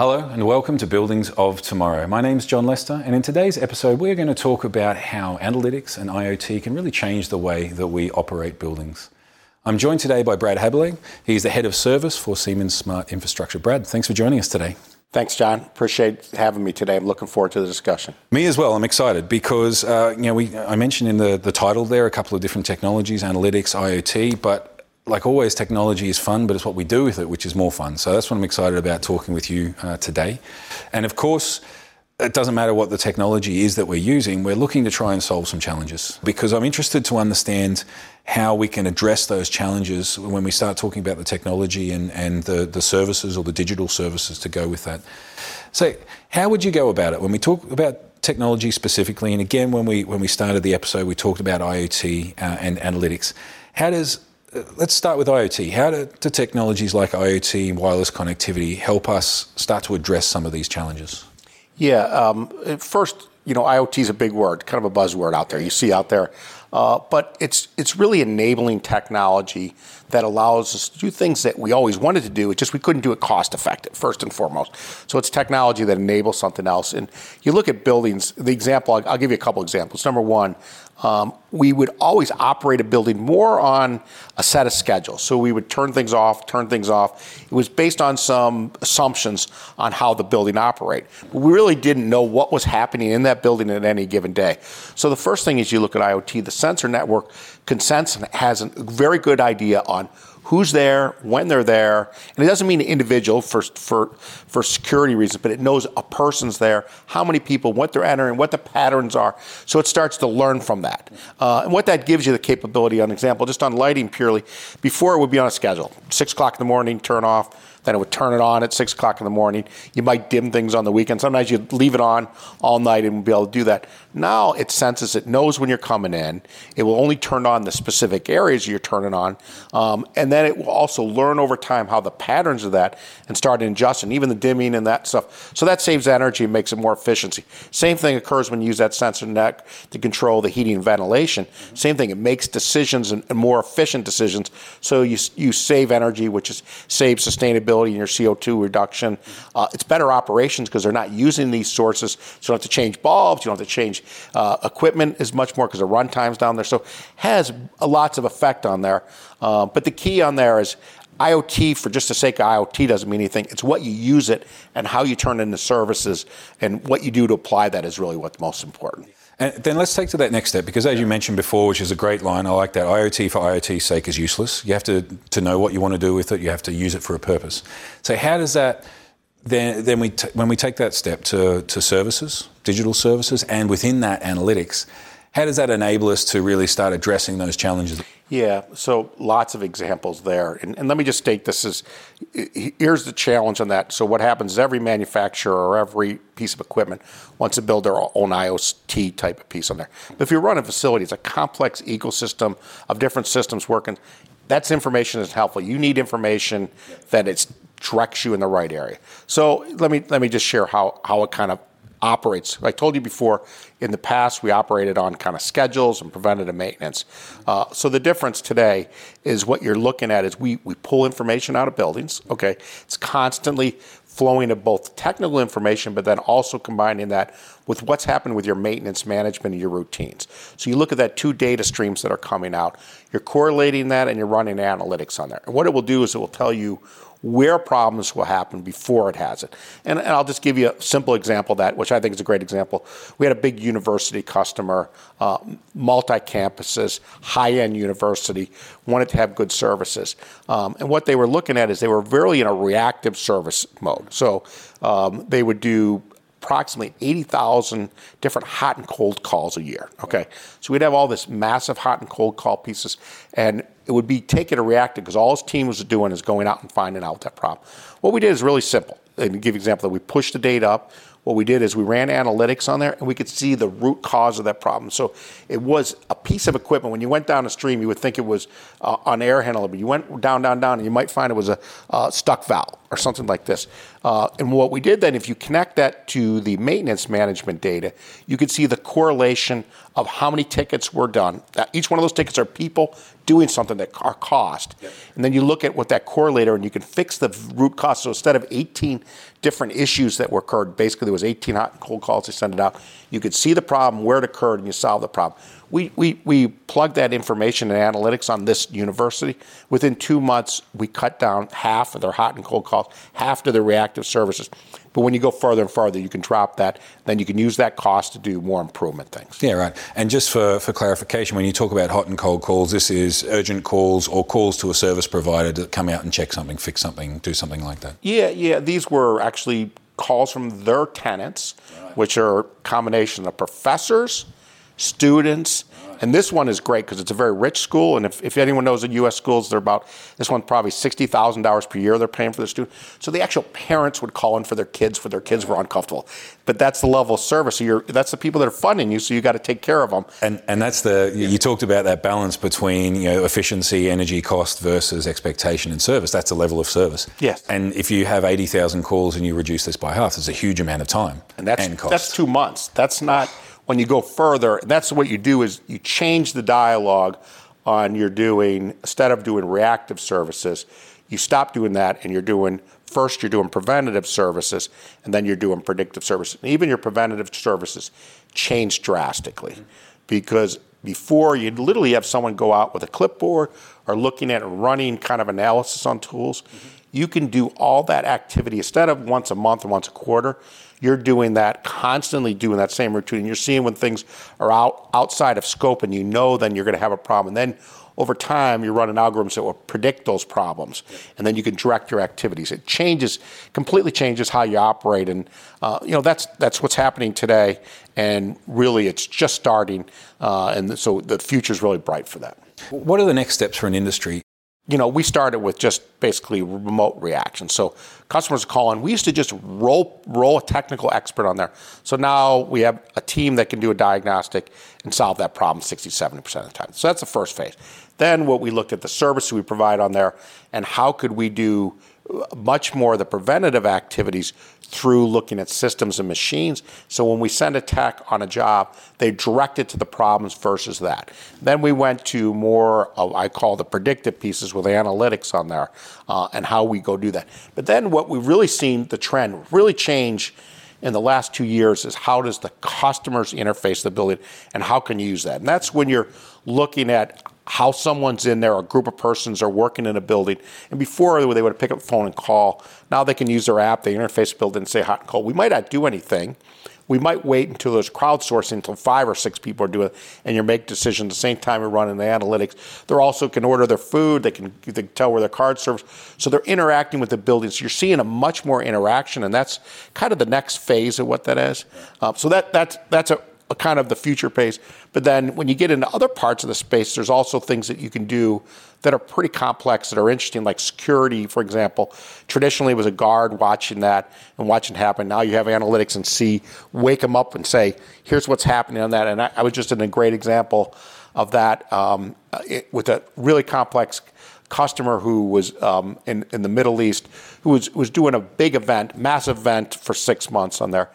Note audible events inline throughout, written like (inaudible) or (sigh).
Hello and welcome to Buildings of Tomorrow. My name is Jon Lester, and in today's episode, we're going to talk about how analytics and IoT can really change the way that we operate buildings. I'm joined today by Brad Haeberle. He's the head of service for Siemens Smart Infrastructure. Brad, thanks for joining us today. Thanks, John. Appreciate having me today. I'm looking forward to the discussion. Me as well. I'm excited because uh, you know we I mentioned in the, the title there a couple of different technologies, analytics, IoT, but like always, technology is fun, but it's what we do with it which is more fun. So that's what I'm excited about talking with you uh, today. And of course, it doesn't matter what the technology is that we're using, we're looking to try and solve some challenges because I'm interested to understand how we can address those challenges when we start talking about the technology and, and the, the services or the digital services to go with that. So, how would you go about it when we talk about technology specifically? And again, when we when we started the episode, we talked about IoT uh, and analytics. How does let's start with IoT. How do, do technologies like IoT and wireless connectivity help us start to address some of these challenges? Yeah, um, first, you know, IoT is a big word, kind of a buzzword out there. You see out there, uh, but it's it's really enabling technology that allows us to do things that we always wanted to do. It's just we couldn't do it cost effective, first and foremost. So it's technology that enables something else. And you look at buildings. The example I'll, I'll give you a couple examples. Number one, um, we would always operate a building more on a set of schedules. So we would turn things off, turn things off. It was based on some assumptions on how the building operate. But we really didn't know what was happening in that building at any given day. So the first thing is you look at IoT, the sensor network consents and has a very good idea on who's there, when they're there, and it doesn't mean an individual for for for security reasons, but it knows a person's there, how many people, what they're entering, what the patterns are. So it starts to learn from that, uh, and what that gives you the capability. On example, just on lighting purely, before it would be on a schedule, six o'clock in the morning, turn off then it would turn it on at six o'clock in the morning. You might dim things on the weekend. Sometimes you leave it on all night and be able to do that. Now it senses, it knows when you're coming in. It will only turn on the specific areas you're turning on. Um, and then it will also learn over time how the patterns of that and start adjusting, even the dimming and that stuff. So that saves energy and makes it more efficiency. Same thing occurs when you use that sensor net to control the heating and ventilation. Same thing, it makes decisions and, and more efficient decisions. So you, you save energy, which is save sustainability in your CO2 reduction. Uh, it's better operations because they're not using these sources. So you don't have to change bulbs, you don't have to change uh, equipment as much more because the run time's down there. So has lots of effect on there. Uh, but the key on there is IoT for just the sake of IoT doesn't mean anything. It's what you use it and how you turn it into services and what you do to apply that is really what's most important. And then let's take to that next step because, as you mentioned before, which is a great line, I like that. IoT for IoT's sake is useless. You have to to know what you want to do with it. You have to use it for a purpose. So how does that then then we t- when we take that step to to services, digital services, and within that analytics, how does that enable us to really start addressing those challenges? Yeah, so lots of examples there. And, and, let me just state this is here's the challenge on that. So, what happens is every manufacturer or every piece of equipment wants to build their own IoT type of piece on there. But if you run a facility, it's a complex ecosystem of different systems working. That's information that's helpful. You need information that it directs you in the right area. So let me let me just share how, how it kind of operates. I told you before, in the past, we operated on kind of schedules and preventative maintenance. Uh, so the difference today is what you're looking at is we, we pull information out of buildings. Okay, it's constantly flowing of both technical information, but then also combining that with what's happened with your maintenance management and your routines. So you look at that two data streams that are coming out. You're correlating that and you're running analytics on there. And what it will do is it will tell you where problems will happen before it has it. And, and, I'll just give you a simple example of that, which I think is a great example. We had a big university customer, uh, multi campuses, high end university, wanted to have good services. Um, and what they were looking at is they were really in a reactive service mode. So um, they would do approximately 80,000 different hot and cold calls a year. Okay. So we'd have all this massive hot and cold call pieces, and it would be taken and reacted because all his team was doing is going out and finding out that problem. What we did is really simple. And to give you an example, we pushed the data up, what we did is we ran analytics on there and we could see the root cause of that problem. So it was a piece of equipment. When you went down a stream, you would think it was uh, an air handler, but you went down, down, down, and you might find it was a uh, stuck valve or something like this. Uh, and what we did then, if you connect that to the maintenance management data, you could see the correlation of how many tickets were done. Each one of those tickets are people doing something that our cost. Yep. And then you look at what that correlator and you can fix the root cause. So instead of 18 different issues that were occurred, basically there was 18 hot and cold calls, they send it out. You could see the problem, where it occurred, and you solve the problem. We, we, we plugged that information and analytics on this university. Within two months, we cut down half of their hot and cold calls, half of their reactive services. But when you go further and further, you can drop that. Then you can use that cost to do more improvement things. Yeah, right. And just for, for clarification, when you talk about hot and cold calls, this is urgent calls or calls to a service provider to come out and check something, fix something, do something like that. Yeah, yeah. These were actually calls from their tenants, right. which are a combination of professors, students, and this one is great because it's a very rich school. And if, if anyone knows the U.S. schools, they're about, this one's probably $60,000 per year they're paying for the student. So the actual parents would call in for their kids, for their kids were uncomfortable. But that's the level of service. So you're, that's the people that are funding you, so you got to take care of them. And, and that's the, you talked about that balance between you know, efficiency, energy cost versus expectation and service. That's the level of service. Yes. And if you have 80,000 calls and you reduce this by half, there's a huge amount of time and, that's, and cost. That's two months. That's not when you go further, that's what you do is you change the dialogue on you're doing instead of doing reactive services, you stop doing that and you're doing first you're doing preventative services and then you're doing predictive services. And even your preventative services change drastically because before you'd literally have someone go out with a clipboard or looking at running kind of analysis on tools. Mm-hmm. You can do all that activity instead of once a month or once a quarter you're doing that constantly doing that same routine. You're seeing when things are out outside of scope and you know then you're going to have a problem. And then over time you run running algorithms that will predict those problems and then you can direct your activities. It changes completely changes how you operate and uh, you know that's that's what's happening today and really it's just starting uh, and so the future is really bright for that. What are the next steps for an industry you know, we started with just basically remote reaction. So customers call in. We used to just roll roll a technical expert on there. So now we have a team that can do a diagnostic and solve that problem 60, 70% of the time. So that's the first phase. Then what we looked at the service we provide on there and how could we do much more the preventative activities through looking at systems and machines. So when we send a tech on a job, they direct it to the problems versus that. Then we went to more, of, I call the predictive pieces with analytics on there uh, and how we go do that. But then what we've really seen the trend really change in the last two years is how does the customers interface the building and how can you use that? And that's when you're looking at how someone's in there, a group of persons are working in a building. And before they would pick up the phone and call. Now they can use their app, they interface the building and say hot and cold. We might not do anything. We might wait until there's crowdsourcing until five or six people are doing it, and you make decisions at the same time you're running the analytics. They also can order their food. They can, they can tell where their card serves. So they're interacting with the building. So you're seeing a much more interaction, and that's kind of the next phase of what that is. Uh, so that that's that's a kind of the future pace. But then when you get into other parts of the space, there's also things that you can do that are pretty complex that are interesting, like security, for example. Traditionally, it was a guard watching that and watching it happen. Now you have analytics and see, wake them up and say, here's what's happening on that. And I, I was just in a great example of that um, it, with a really complex customer who was um, in, in the Middle East who was, was doing a big event, massive event for six months on there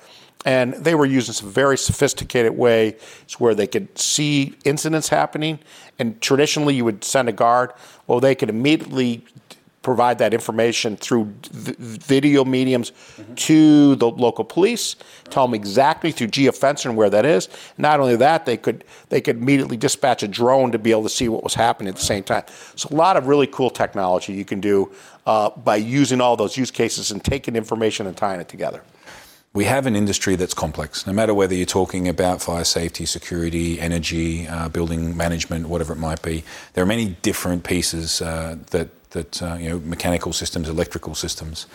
and they were using some very sophisticated ways where they could see incidents happening. And traditionally, you would send a guard. Well, they could immediately provide that information through video mediums mm-hmm. to the local police, tell them exactly through geofencing where that is. Not only that, they could they could immediately dispatch a drone to be able to see what was happening at the same time. So a lot of really cool technology you can do uh, by using all those use cases and taking information and tying it together we have an industry that's complex. No matter whether you're talking about fire safety, security, energy, uh, building management, whatever it might be, there are many different pieces uh, that that uh, you know mechanical systems, electrical systems.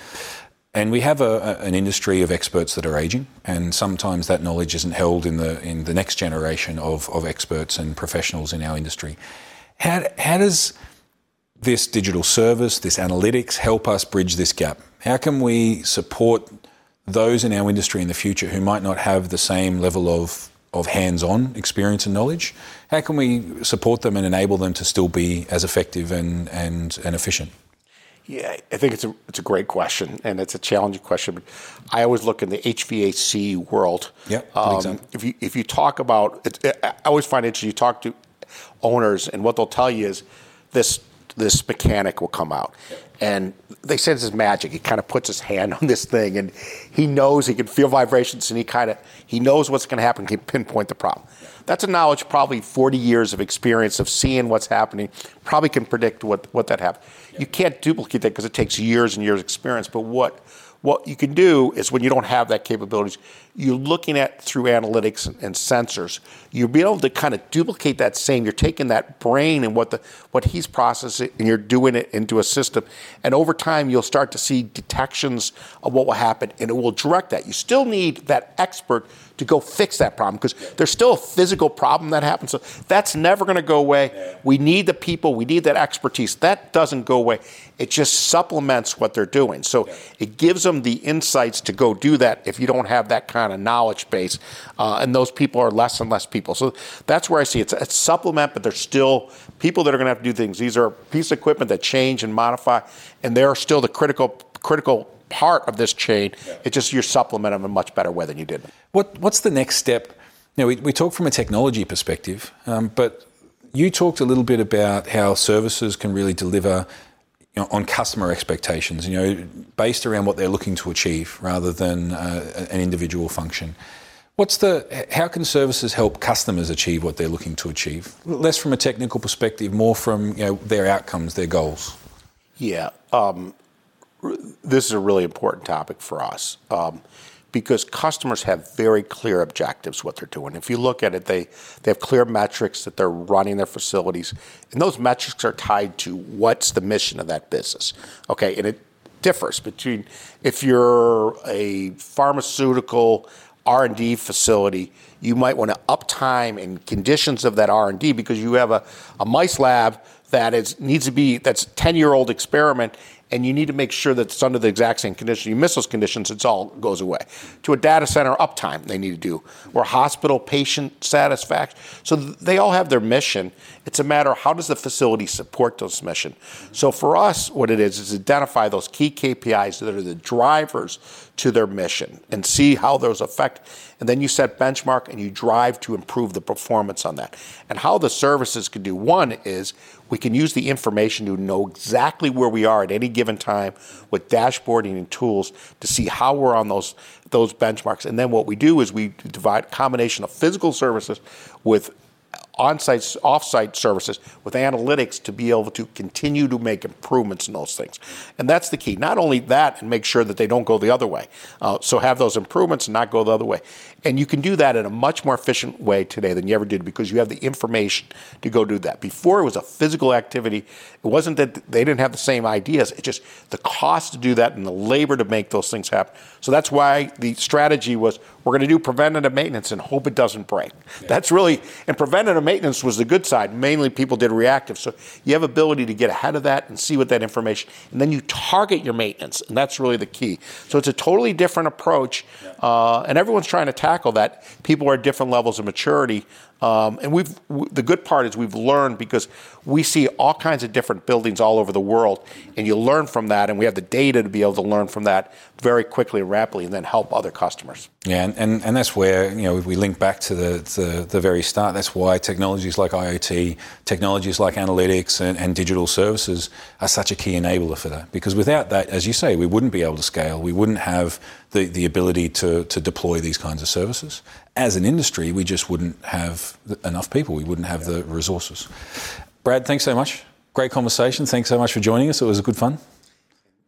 And we have a, a, an industry of experts that are aging, and sometimes that knowledge isn't held in the in the next generation of, of experts and professionals in our industry. How, how does this digital service, this analytics, help us bridge this gap? How can we support those in our industry in the future who might not have the same level of of hands-on experience and knowledge, how can we support them and enable them to still be as effective and and, and efficient? Yeah, I think it's a it's a great question and it's a challenging question. But I always look in the HVAC world. Yeah, um, if you if you talk about, it, I always find it interesting. You talk to owners and what they'll tell you is this this mechanic will come out. And they say this is magic. He kind of puts his hand (laughs) on this thing and he knows he can feel vibrations and he kind of he knows what's going to happen. He can pinpoint the problem. That's a knowledge, probably 40 years of experience of seeing what's happening. Probably can predict what what that happens. You can't duplicate that because it takes years and years of experience. But what what you can do is when you don't have that capabilities, you're looking at through analytics and, and sensors. You'll be able to kind of duplicate that same. You're taking that brain and what the what he's processing, and you're doing it into a system. And over time, you'll start to see detections of what will happen, and it will direct that. You still need that expert to go fix that problem because there's still a physical problem that happens. So that's never going to go away. We need the people. We need that expertise. That doesn't go away. It just supplements what they're doing. So it gives them the insights to go do that if you don't have that kind of knowledge base. Uh, and those people are less and less people. So that's where I see it's a supplement, but there's still people that are going to have to do things. These are piece of equipment that change and modify, and they're still the critical critical part of this chain. Yeah. It's just you supplement them in a much better way than you did. What What's the next step? Now we, we talk from a technology perspective, um, but you talked a little bit about how services can really deliver you know, on customer expectations, you know, based around what they're looking to achieve rather than uh, an individual function. What's the how can services help customers achieve what they're looking to achieve? Less from a technical perspective, more from you know, their outcomes, their goals. Yeah, um, this is a really important topic for us. Um, because customers have very clear objectives what they're doing. If you look at it, they, they have clear metrics that they're running their facilities, and those metrics are tied to what's the mission of that business. Okay, and it differs between if you're a pharmaceutical R&D facility, you might want to uptime and conditions of that R&D because you have a, a mice lab that is needs to be that's 10 year old experiment and you need to make sure that it's under the exact same condition. You miss those conditions, it all goes away. To a data center uptime, they need to do, or hospital patient satisfaction. So they all have their mission. It's a matter of how does the facility support those mission. So for us, what it is is identify those key KPIs that are the drivers to their mission and see how those affect. And then you set benchmark and you drive to improve the performance on that. And how the services can do one is we can use the information to know exactly where we are at any given time with dashboarding and tools to see how we're on those those benchmarks. And then what we do is we divide combination of physical services with on-site, off-site services with analytics to be able to continue to make improvements in those things. And that's the key. Not only that, and make sure that they don't go the other way. Uh, so have those improvements and not go the other way. And you can do that in a much more efficient way today than you ever did because you have the information to go do that. Before it was a physical activity. It wasn't that they didn't have the same ideas. It's just the cost to do that and the labor to make those things happen. So that's why the strategy was we're going to do preventative maintenance and hope it doesn't break. Yeah. That's really, and preventative maintenance was the good side. Mainly people did reactive. So you have ability to get ahead of that and see what that information, and then you target your maintenance, and that's really the key. So it's a totally different approach, yeah. uh, and everyone's trying to tackle that. People are at different levels of maturity. Um, and we've the good part is we've learned because we see all kinds of different buildings all over the world, and you learn from that, and we have the data to be able to learn from that very quickly and rapidly, and then help other customers. Yeah, and, and, and that's where you know we link back to the, the, the very start. That's why technologies like IoT, technologies like analytics, and, and digital services are such a key enabler for that. Because without that, as you say, we wouldn't be able to scale. We wouldn't have the, the ability to, to deploy these kinds of services. As an industry, we just wouldn't have enough people. We wouldn't have the resources. Brad, thanks so much. Great conversation. Thanks so much for joining us. It was a good fun.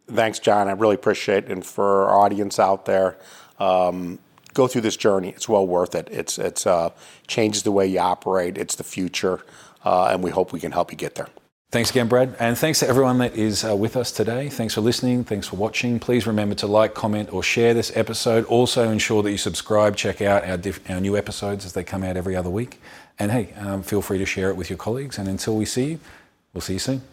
Thanks, Jon. I really appreciate it. And for our audience out there, um, go through this journey. It's well worth it. It's it's uh, changes the way you operate. It's the future, uh, and we hope we can help you get there. Thanks again, Brad. And thanks to everyone that is uh, with us today. Thanks for listening. Thanks for watching. Please remember to like, comment, or share this episode. Also, ensure that you subscribe. Check out our, diff- our new episodes as they come out every other week. And hey, um, feel free to share it with your colleagues. And until we see you, we'll see you soon.